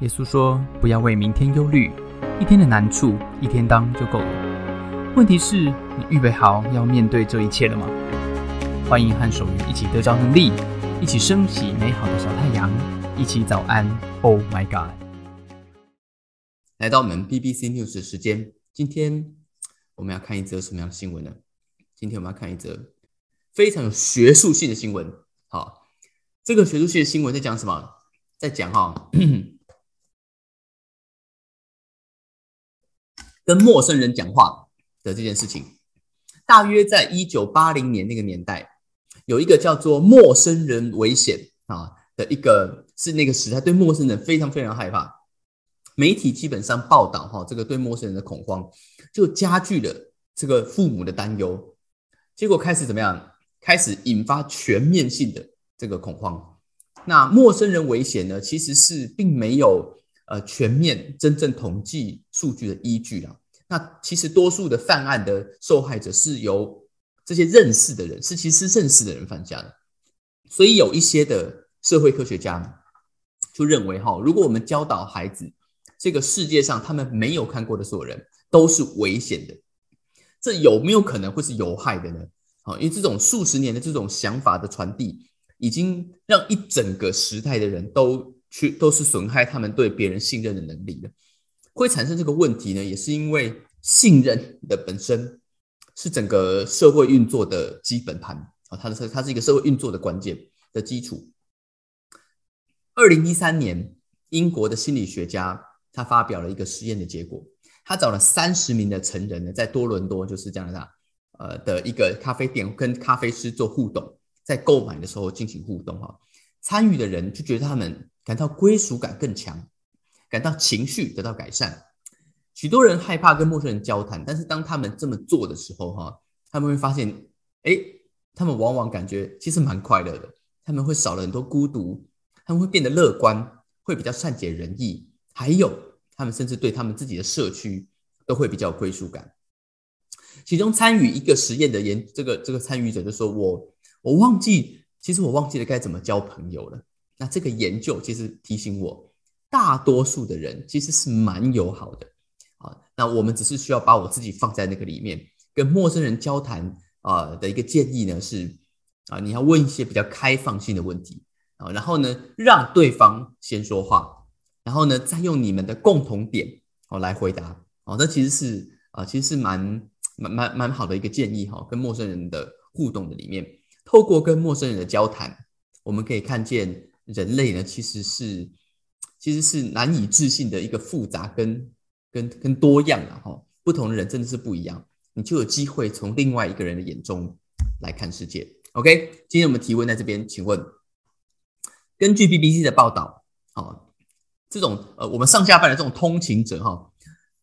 耶稣说：“不要为明天忧虑，一天的难处一天当就够了。问题是，你预备好要面对这一切了吗？”欢迎和守愚一起得着能力，一起升起美好的小太阳，一起早安。Oh my God！来到我们 BBC News 的时间，今天我们要看一则什么样的新闻呢？今天我们要看一则非常有学术性的新闻。好，这个学术性的新闻在讲什么？在讲哈。跟陌生人讲话的这件事情，大约在一九八零年那个年代，有一个叫做“陌生人危险”啊的一个，是那个时代对陌生人非常非常害怕，媒体基本上报道哈，这个对陌生人的恐慌，就加剧了这个父母的担忧，结果开始怎么样？开始引发全面性的这个恐慌。那陌生人危险呢，其实是并没有。呃，全面真正统计数据的依据啦。那其实多数的犯案的受害者是由这些认识的人，是其实认识的人犯下的。所以有一些的社会科学家就认为，哈，如果我们教导孩子，这个世界上他们没有看过的所有人都是危险的，这有没有可能会是有害的呢？好，因为这种数十年的这种想法的传递，已经让一整个时代的人都。去都是损害他们对别人信任的能力的，会产生这个问题呢，也是因为信任的本身是整个社会运作的基本盘啊，它的它是一个社会运作的关键的基础。二零一三年，英国的心理学家他发表了一个实验的结果，他找了三十名的成人呢，在多伦多就是加拿大呃的一个咖啡店跟咖啡师做互动，在购买的时候进行互动哈，参与的人就觉得他们。感到归属感更强，感到情绪得到改善。许多人害怕跟陌生人交谈，但是当他们这么做的时候，哈，他们会发现，哎，他们往往感觉其实蛮快乐的。他们会少了很多孤独，他们会变得乐观，会比较善解人意，还有他们甚至对他们自己的社区都会比较有归属感。其中参与一个实验的研，这个这个参与者就说：“我我忘记，其实我忘记了该怎么交朋友了。”那这个研究其实提醒我，大多数的人其实是蛮友好的啊。那我们只是需要把我自己放在那个里面，跟陌生人交谈啊的一个建议呢是啊，你要问一些比较开放性的问题啊，然后呢让对方先说话，然后呢再用你们的共同点哦来回答哦。这其实是啊，其实是蛮蛮蛮蛮好的一个建议哈。跟陌生人的互动的里面，透过跟陌生人的交谈，我们可以看见。人类呢，其实是其实是难以置信的一个复杂跟跟跟多样的哈，不同的人真的是不一样，你就有机会从另外一个人的眼中来看世界。OK，今天我们提问在这边，请问，根据 BBC 的报道，啊，这种呃我们上下班的这种通勤者哈，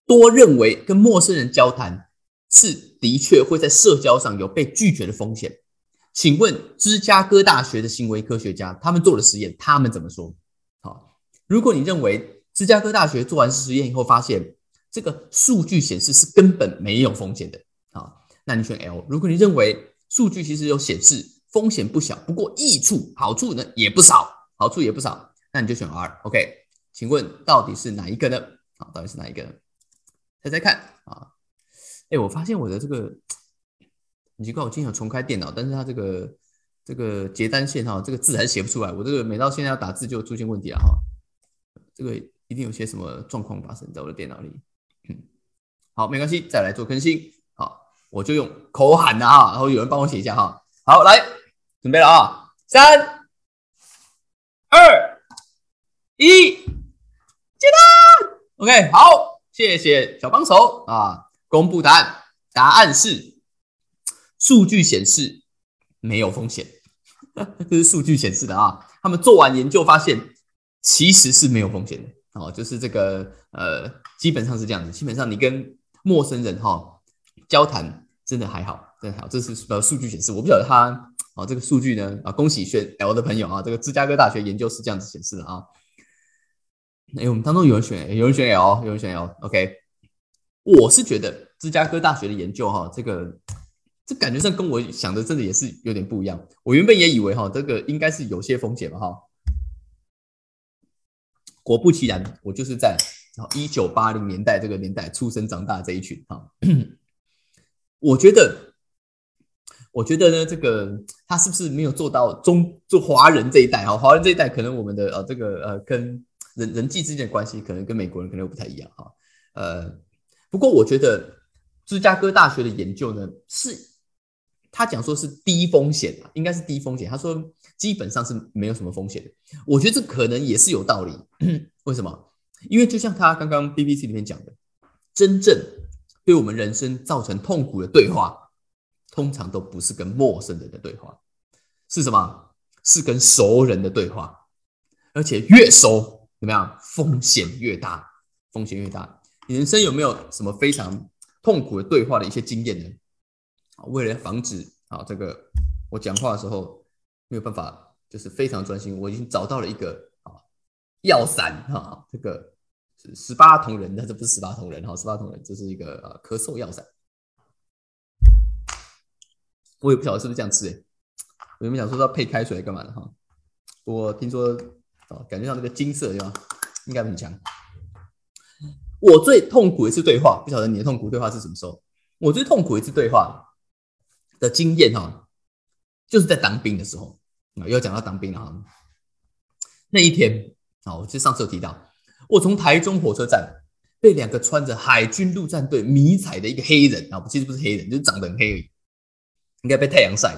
多认为跟陌生人交谈是的确会在社交上有被拒绝的风险。请问芝加哥大学的行为科学家，他们做了实验，他们怎么说？好，如果你认为芝加哥大学做完实验以后发现这个数据显示是根本没有风险的，好，那你选 L。如果你认为数据其实有显示风险不小，不过益处好处呢也不少，好处也不少，那你就选 R。OK，请问到底是哪一个呢？好，到底是哪一个呢？猜猜看啊！哎，我发现我的这个。很奇怪，我经常重开电脑，但是它这个这个结单线哈，这个字还写不出来。我这个每到现在要打字就出现问题了哈，这个一定有些什么状况发生在我的电脑里。嗯，好，没关系，再来做更新。好，我就用口喊的哈，然后有人帮我写一下哈。好，来，准备了啊，三、二、一，接单。OK，好，谢谢小帮手啊，公布答案，答案是。数据显示没有风险，这是数据显示的啊。他们做完研究发现，其实是没有风险的哦。就是这个呃，基本上是这样子。基本上你跟陌生人哈交谈，真的还好，真的好。这是呃数据显示，我不晓得他啊这个数据呢啊。恭喜选 L 的朋友啊，这个芝加哥大学研究是这样子显示的啊。哎，我们当中有人选，有人选 L，有人选 L。OK，我是觉得芝加哥大学的研究哈，这个。这感觉上跟我想的真的也是有点不一样。我原本也以为哈，这个应该是有些风险嘛哈。果不其然，我就是在一九八零年代这个年代出生长大这一群哈。我觉得，我觉得呢，这个他是不是没有做到中做华人这一代哈？华人这一代可能我们的呃这个呃跟人人际之间的关系可能跟美国人可能不太一样哈。呃，不过我觉得芝加哥大学的研究呢是，他讲说是低风险应该是低风险。他说基本上是没有什么风险的。我觉得这可能也是有道理。为什么？因为就像他刚刚 BBC 里面讲的，真正。对我们人生造成痛苦的对话，通常都不是跟陌生人的对话，是什么？是跟熟人的对话，而且越熟怎么样？风险越大，风险越大。你人生有没有什么非常痛苦的对话的一些经验呢？为了防止啊，这个我讲话的时候没有办法，就是非常专心，我已经找到了一个啊药伞哈，这个。十八铜人，但这不是十八铜人哈，十八铜人这是一个呃咳嗽药膳，我也不晓得是不是这样吃诶，我原本想说要配开水干嘛的哈，我听说哦，感觉到那个金色对吧？应该很强。我最痛苦一次对话，不晓得你的痛苦对话是什么时候？我最痛苦一次对话的经验哈，就是在当兵的时候啊，又讲到当兵了哈。那一天啊，我其实上次有提到。我从台中火车站被两个穿着海军陆战队迷彩的一个黑人啊，其实不是黑人，就是长得很黑，应该被太阳晒，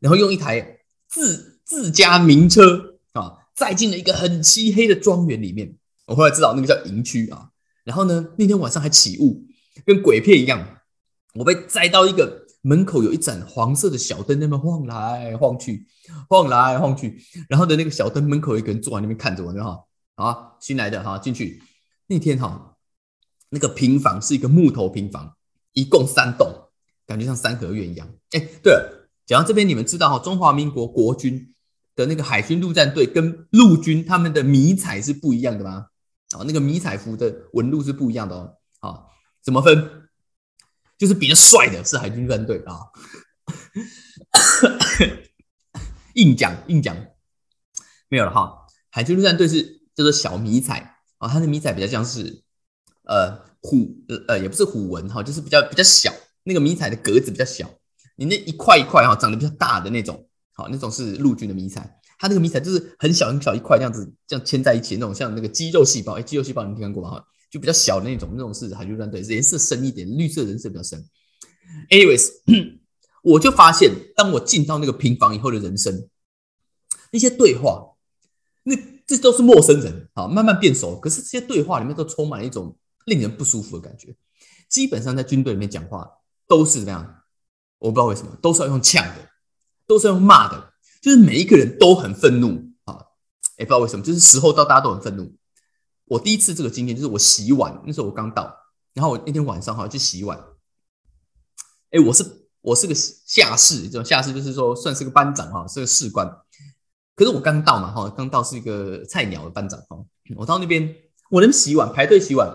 然后用一台自自家名车啊载进了一个很漆黑的庄园里面。我后来知道那个叫营区啊。然后呢，那天晚上还起雾，跟鬼片一样。我被载到一个门口，有一盏黄色的小灯，那边晃来晃去，晃来晃去。然后的那个小灯门口，一个人坐在那边看着我，你哈。啊，新来的哈，进去那天哈，那个平房是一个木头平房，一共三栋，感觉像三合院一样。哎，对了，讲到这边，你们知道哈，中华民国国军的那个海军陆战队跟陆军他们的迷彩是不一样的吗？啊，那个迷彩服的纹路是不一样的哦。好，怎么分？就是比较帅的是海军陆战队啊。硬讲硬讲，没有了哈，海军陆战队是。叫做小迷彩啊，它的迷彩比较像是呃虎呃也不是虎纹哈，就是比较比较小，那个迷彩的格子比较小，你那一块一块哈长得比较大的那种，好那种是陆军的迷彩，它那个迷彩就是很小很小一块这样子这样牵在一起那种像那个肌肉细胞，哎肌肉细胞你听过吗？就比较小的那种，那种是海军战队，颜色深一点，绿色颜色比较深。Anyways，我就发现当我进到那个平房以后的人生，那些对话那。这都是陌生人啊，慢慢变熟。可是这些对话里面都充满了一种令人不舒服的感觉。基本上在军队里面讲话都是怎么样？我不知道为什么，都是要用呛的，都是要用骂的，就是每一个人都很愤怒啊！也不知道为什么，就是时候到大家都很愤怒。我第一次这个经验就是我洗碗，那时候我刚到，然后我那天晚上哈去洗碗。哎，我是我是个下士，这种下士就是说算是个班长哈，是个士官。可是我刚到嘛，哈，刚到是一个菜鸟的班长，哈，我到那边，我能洗碗，排队洗碗，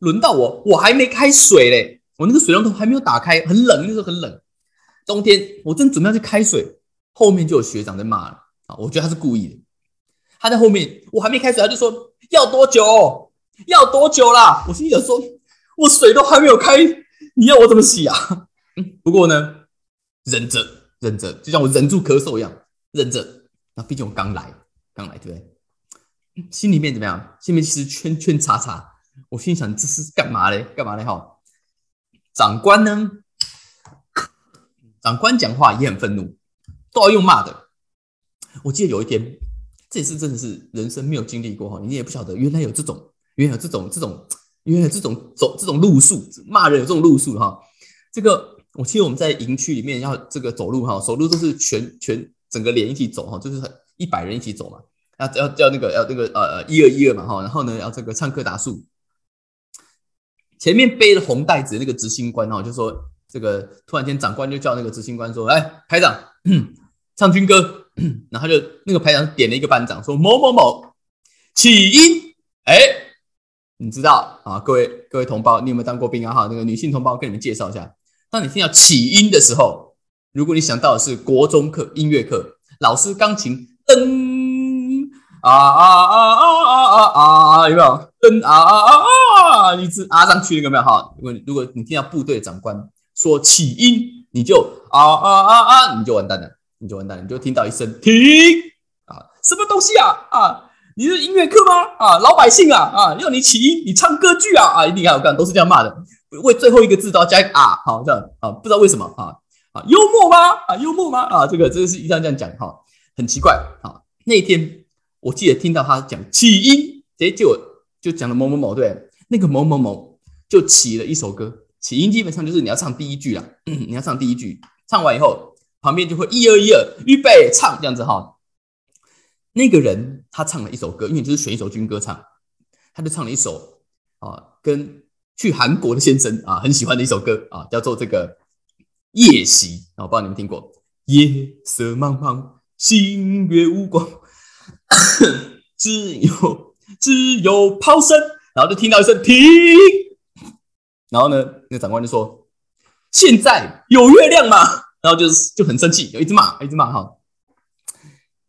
轮到我，我还没开水嘞，我那个水龙头还没有打开，很冷，那时候很冷，冬天，我正准备要去开水，后面就有学长在骂了，啊，我觉得他是故意的，他在后面，我还没开水，他就说要多久，要多久啦？我心里想说，我水都还没有开，你要我怎么洗啊？嗯，不过呢，忍着，忍着，就像我忍住咳嗽一样，忍着。那毕竟我刚来，刚来，对不对？心里面怎么样？心里面其实圈圈叉叉。我心想这是干嘛嘞？干嘛嘞？哈，长官呢？长官讲话也很愤怒，都要用骂的。我记得有一天，这次真的是人生没有经历过哈，你也不晓得原来有这种，原来有这种这种，原来这种走这种路数，骂人有这种路数哈。这个我记得我们在营区里面要这个走路哈，走路都是全全。整个连一起走哈，就是一百人一起走嘛，要要要那个要那个呃一二一二嘛哈，然后呢要这个唱歌打数，前面背着红袋子那个执行官哈，就说这个突然间长官就叫那个执行官说，来排长唱军歌，然后就那个排长点了一个班长说某某某起音，哎，你知道啊，各位各位同胞，你有没有当过兵啊？哈，那个女性同胞跟你们介绍一下，当你听到起音的时候。如果你想到的是国中课音乐课，老师钢琴噔啊啊啊啊啊啊啊，有没有？噔啊啊啊啊，一直啊上去那个没有哈？如果如果你听到部队长官说起音，你就啊啊啊啊，你就完蛋了，你就完蛋了，你就听到一声停啊，什么东西啊啊？你是音乐课吗？啊，老百姓啊啊，要你起音，你唱歌剧啊啊，一定要我干，都是这样骂的，为最后一个字都要加一个啊，好这样啊，不知道为什么啊啊，幽默吗？啊，幽默吗？啊，这个这个是一定要这样讲哈，很奇怪啊。那天我记得听到他讲起音，诶，就就讲了某某某，对，那个某某某就起了一首歌，起音基本上就是你要唱第一句啦，你要唱第一句，唱完以后旁边就会一二一二，预备唱这样子哈。那个人他唱了一首歌，因为就是选一首军歌唱，他就唱了一首啊，跟去韩国的先生啊很喜欢的一首歌啊，叫做这个《夜袭》啊，不知道你们听过？夜色茫茫，星月无光，只有只有炮声，然后就听到一声停，然后呢，那个长官就说：“现在有月亮吗？”然后就是就很生气，就一直骂，一直骂哈。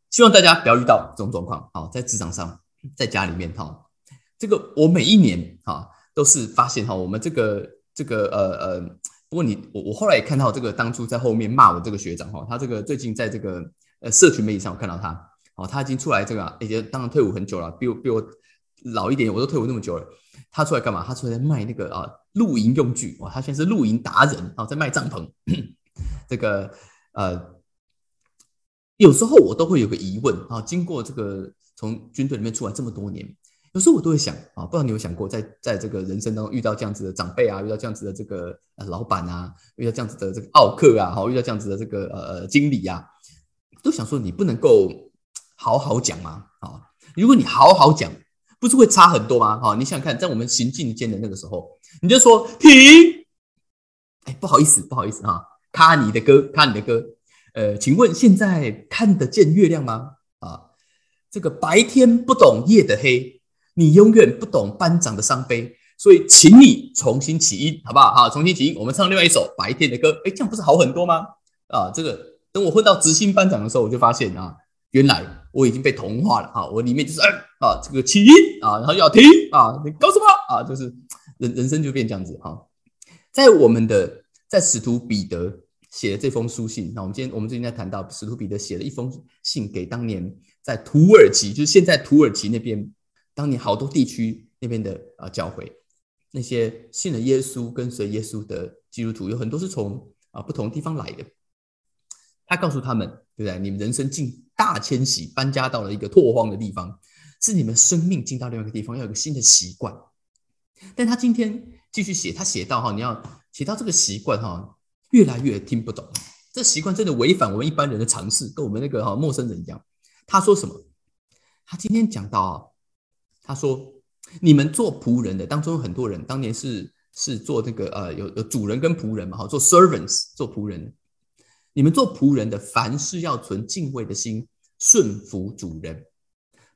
希望大家不要遇到这种状况，好，在职场上，在家里面，哈，这个我每一年，哈，都是发现，哈，我们这个这个，呃呃，不过你我我后来也看到这个当初在后面骂我这个学长，哈，他这个最近在这个呃社群媒体上我看到他，哦，他已经出来这个，已经当然退伍很久了，比我比我老一点，我都退伍那么久了，他出来干嘛？他出来卖那个啊露营用具，哇，他现在是露营达人，哦，在卖帐篷，这个呃。有时候我都会有个疑问啊，经过这个从军队里面出来这么多年，有时候我都会想啊，不知道你有想过，在在这个人生当中遇到这样子的长辈啊，遇到这样子的这个呃老板啊，遇到这样子的这个奥克啊，好，遇到这样子的这个呃经理啊，都想说你不能够好好讲吗？啊，如果你好好讲，不是会差很多吗？哈，你想想看，在我们行进间的那个时候，你就说停，哎，不好意思，不好意思啊，卡你的歌，卡你的歌。呃，请问现在看得见月亮吗？啊，这个白天不懂夜的黑，你永远不懂班长的伤悲，所以请你重新起音，好不好？好，重新起音，我们唱另外一首白天的歌。哎，这样不是好很多吗？啊，这个等我混到执行班长的时候，我就发现啊，原来我已经被同化了啊，我里面就是哎啊，这个起音啊，然后要停啊，你搞什么啊？就是人人生就变这样子哈，在我们的在使徒彼得。写的这封书信，那我们今天我们最近在谈到使徒彼得写了一封信给当年在土耳其，就是现在土耳其那边，当年好多地区那边的啊教会，那些信了耶稣、跟随耶稣的基督徒，有很多是从啊不同地方来的。他告诉他们，对不对？你们人生进大迁徙，搬家到了一个拓荒的地方，是你们生命进到另外一个地方，要有个新的习惯。但他今天继续写，他写到哈，你要写到这个习惯哈。越来越听不懂，这习惯真的违反我们一般人的常识，跟我们那个哈陌生人一样。他说什么？他今天讲到啊，他说你们做仆人的当中有很多人，当年是是做那个呃有有主人跟仆人嘛，哈，做 servants 做仆人。你们做仆人的，凡事要存敬畏的心，顺服主人，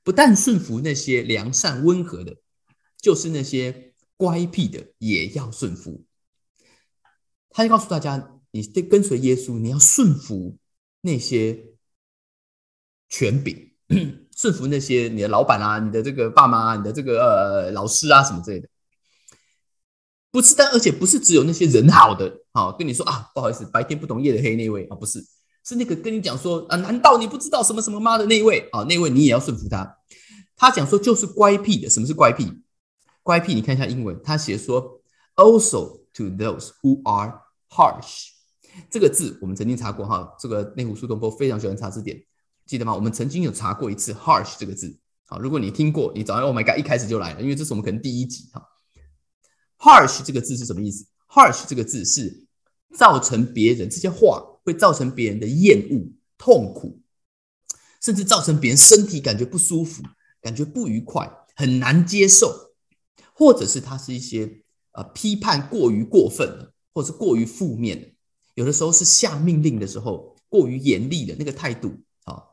不但顺服那些良善温和的，就是那些乖僻的，也要顺服。他就告诉大家：，你得跟随耶稣，你要顺服那些权柄，顺服那些你的老板啊，你的这个爸妈啊，你的这个呃老师啊，什么之类的。不是，但而且不是只有那些人好的，好跟你说啊，不好意思，白天不懂夜的黑那位啊，不是，是那个跟你讲说啊，难道你不知道什么什么妈的那位啊？那位你也要顺服他。他讲说就是乖僻的，什么是乖僻？乖僻，你看一下英文，他写说，also to those who are Harsh 这个字我们曾经查过哈，这个内湖苏东坡非常喜欢查字典，记得吗？我们曾经有查过一次 harsh 这个字。好，如果你听过，你早上 Oh my God 一开始就来了，因为这是我们可能第一集哈。Harsh 这个字是什么意思？Harsh 这个字是造成别人这些话会造成别人的厌恶、痛苦，甚至造成别人身体感觉不舒服、感觉不愉快、很难接受，或者是它是一些呃批判过于过分了。或是过于负面的，有的时候是下命令的时候过于严厉的那个态度啊，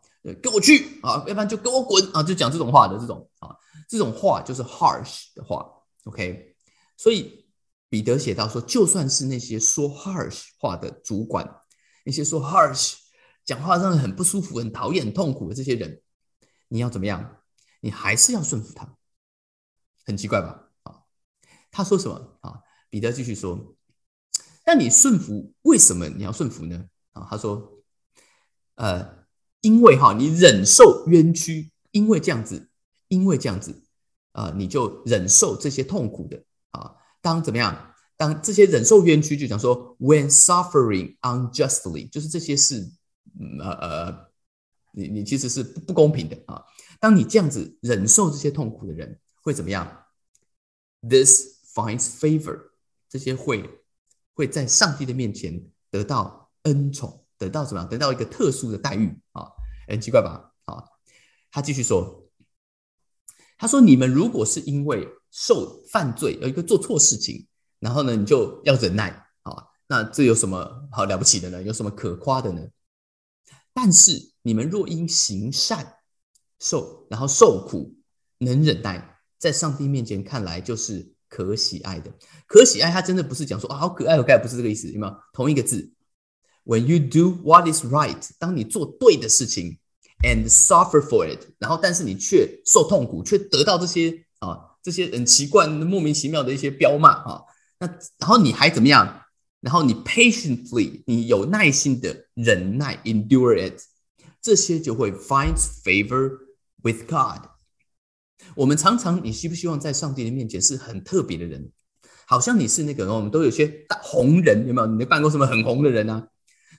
跟我去啊，要不然就跟我滚啊，就讲这种话的这种啊，这种话就是 harsh 的话，OK。所以彼得写到说，就算是那些说 harsh 话的主管，那些说 harsh 讲话让人很不舒服、很讨厌、很痛苦的这些人，你要怎么样？你还是要顺服他，很奇怪吧？啊，他说什么啊？彼得继续说：“那你顺服，为什么你要顺服呢？”啊，他说：“呃，因为哈，你忍受冤屈，因为这样子，因为这样子，啊，你就忍受这些痛苦的啊。当怎么样？当这些忍受冤屈，就讲说，when suffering unjustly，就是这些是，呃呃，你你其实是不不公平的啊。当你这样子忍受这些痛苦的人，会怎么样？This finds favor，这些会会在上帝的面前得到恩宠，得到怎么样？得到一个特殊的待遇啊？很奇怪吧？啊，他继续说，他说：你们如果是因为受犯罪，有一个做错事情。然后呢，你就要忍耐啊。那这有什么好了不起的呢？有什么可夸的呢？但是你们若因行善受，然后受苦，能忍耐，在上帝面前看来就是可喜爱的。可喜爱，它真的不是讲说啊好可爱，可爱不是这个意思，有没有？同一个字。When you do what is right，当你做对的事情，and suffer for it，然后但是你却受痛苦，却得到这些啊这些很奇怪、莫名其妙的一些彪骂啊。那然后你还怎么样？然后你 patiently，你有耐心的忍耐，endure it，这些就会 find favor with God。我们常常，你希不希望在上帝的面前是很特别的人？好像你是那个，我们都有些大红人，有没有？你的办公室很红的人啊？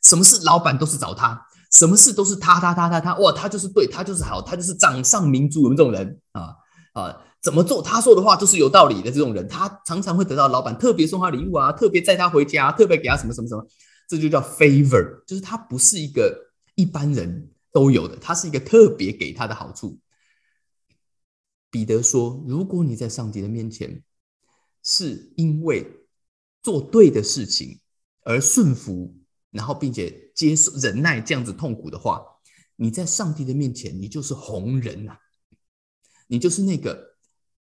什么事老板都是找他，什么事都是他他他他他，哇，他就是对，他就是好，他就是掌上明珠，我们这种人啊啊。怎么做？他说的话都是有道理的。这种人，他常常会得到老板特别送他礼物啊，特别载他回家，特别给他什么什么什么，这就叫 favor，就是他不是一个一般人都有的，他是一个特别给他的好处。彼得说：“如果你在上帝的面前，是因为做对的事情而顺服，然后并且接受忍耐这样子痛苦的话，你在上帝的面前，你就是红人呐，你就是那个。”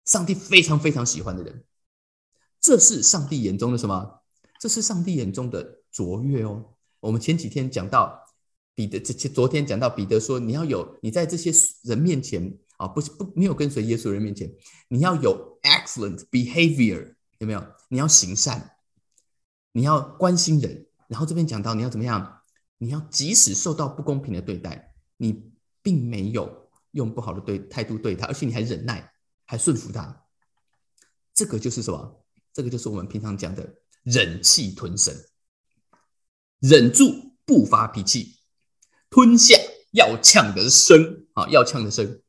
上帝非常非常喜欢的人，这是上帝眼中的什么？这是上帝眼中的卓越哦。我们前几天讲到彼得，这昨天讲到彼得说，你要有你在这些人面前啊，不是不没有跟随耶稣人面前，你要有 excellent behavior，有没有？你要行善，你要关心人。然后这边讲到你要怎么样？你要即使受到不公平的对待，你并没有用不好的对态度对他，而且你还忍耐。还顺服他，这个就是什么？这个就是我们平常讲的忍气吞声，忍住不发脾气，吞下要呛的声啊，要呛的声。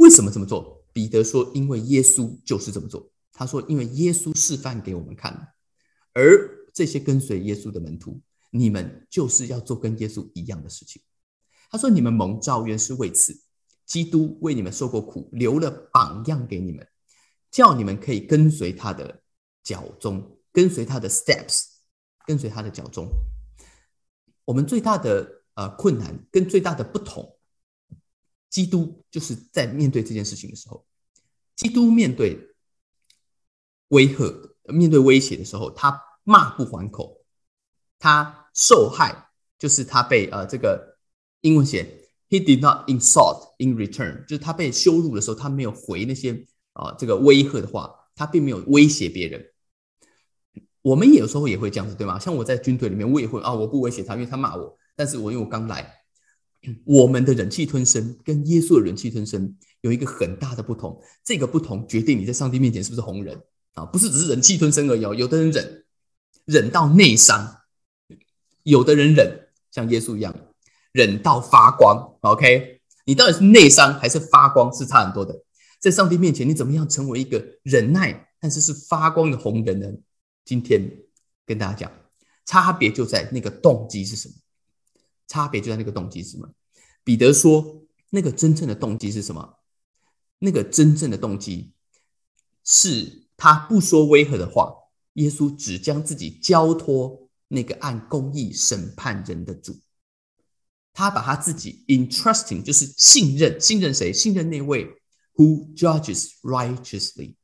为什么这么做？彼得说：“因为耶稣就是这么做。”他说：“因为耶稣示范给我们看，而这些跟随耶稣的门徒，你们就是要做跟耶稣一样的事情。”他说：“你们蒙召原是为此。”基督为你们受过苦，留了榜样给你们，叫你们可以跟随他的脚踪，跟随他的 steps，跟随他的脚踪。我们最大的呃困难跟最大的不同，基督就是在面对这件事情的时候，基督面对威吓、面对威胁的时候，他骂不还口，他受害就是他被呃这个英文写。He did not insult in return，就是他被羞辱的时候，他没有回那些啊这个威吓的话，他并没有威胁别人。我们有时候也会这样子，对吗？像我在军队里面，我也会啊，我不威胁他，因为他骂我。但是我因为我刚来，我们的忍气吞声跟耶稣的忍气吞声有一个很大的不同。这个不同决定你在上帝面前是不是红人啊？不是只是忍气吞声而已。有的人忍忍到内伤，有的人忍像耶稣一样。忍到发光，OK？你到底是内伤还是发光，是差很多的。在上帝面前，你怎么样成为一个忍耐但是是发光的红人呢？今天跟大家讲，差别就在那个动机是什么？差别就在那个动机是什么？彼得说，那个真正的动机是什么？那个真正的动机是他不说威吓的话，耶稣只将自己交托那个按公义审判人的主。他把他自己 entrusting，就是信任，信任谁？信任那位 who judges righteously，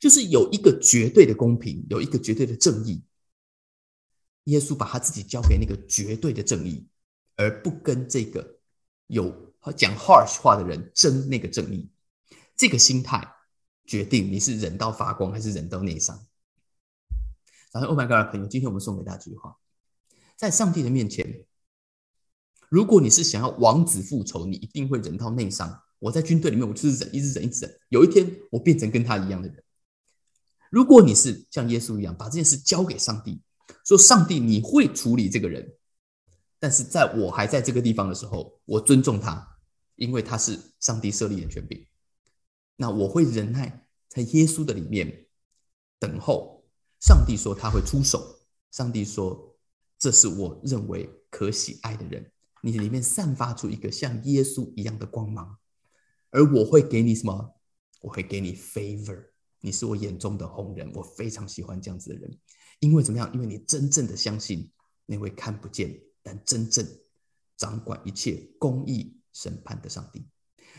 就是有一个绝对的公平，有一个绝对的正义。耶稣把他自己交给那个绝对的正义，而不跟这个有讲 harsh 话的人争那个正义。这个心态决定你是忍到发光还是忍到内伤。然后，Oh my God，朋友，今天我们送给大家这句话：在上帝的面前，如果你是想要王子复仇，你一定会忍到内伤。我在军队里面，我就是忍，一直忍，一直忍。有一天，我变成跟他一样的人。如果你是像耶稣一样，把这件事交给上帝，说：“上帝，你会处理这个人。”但是在我还在这个地方的时候，我尊重他，因为他是上帝设立的权柄。那我会忍耐，在耶稣的里面等候。上帝说他会出手，上帝说这是我认为可喜爱的人。你里面散发出一个像耶稣一样的光芒，而我会给你什么？我会给你 favor。你是我眼中的红人，我非常喜欢这样子的人，因为怎么样？因为你真正的相信那位看不见但真正掌管一切公义审判的上帝。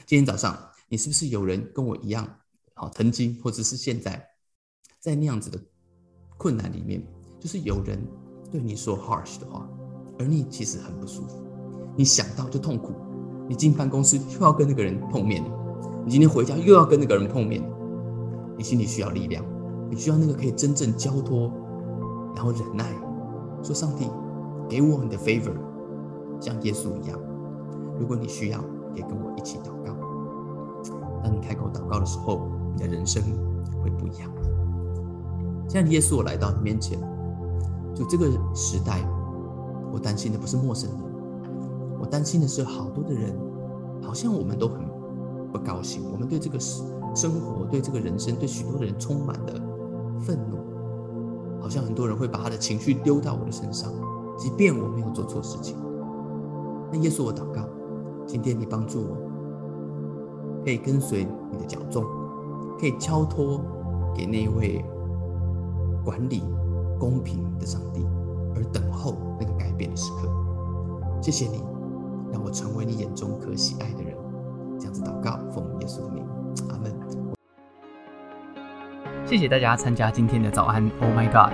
今天早上，你是不是有人跟我一样，好曾经或者是现在在那样子的困难里面，就是有人对你说 harsh 的话，而你其实很不舒服，你想到就痛苦。你进办公室又要跟那个人碰面，你今天回家又要跟那个人碰面。你心里需要力量，你需要那个可以真正交托，然后忍耐，说上帝给我你的 favor，像耶稣一样。如果你需要，也跟我一起祷告。当你开口祷告的时候，你的人生会不一样。现在耶稣我来到你面前，就这个时代，我担心的不是陌生人，我担心的是好多的人，好像我们都很不高兴，我们对这个事。生活对这个人生，对许多的人充满了愤怒，好像很多人会把他的情绪丢到我的身上，即便我没有做错事情。那耶稣，我祷告，今天你帮助我，可以跟随你的脚踪，可以交托给那位管理公平的上帝，而等候那个改变的时刻。谢谢你，让我成为你眼中可喜爱的人。这样子祷告，奉耶稣的名。阿门。谢谢大家参加今天的早安，Oh my God！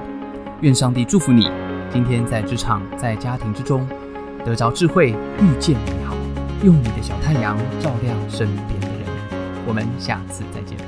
愿上帝祝福你，今天在职场、在家庭之中得着智慧，遇见美好，用你的小太阳照亮身边的人。我们下次再见。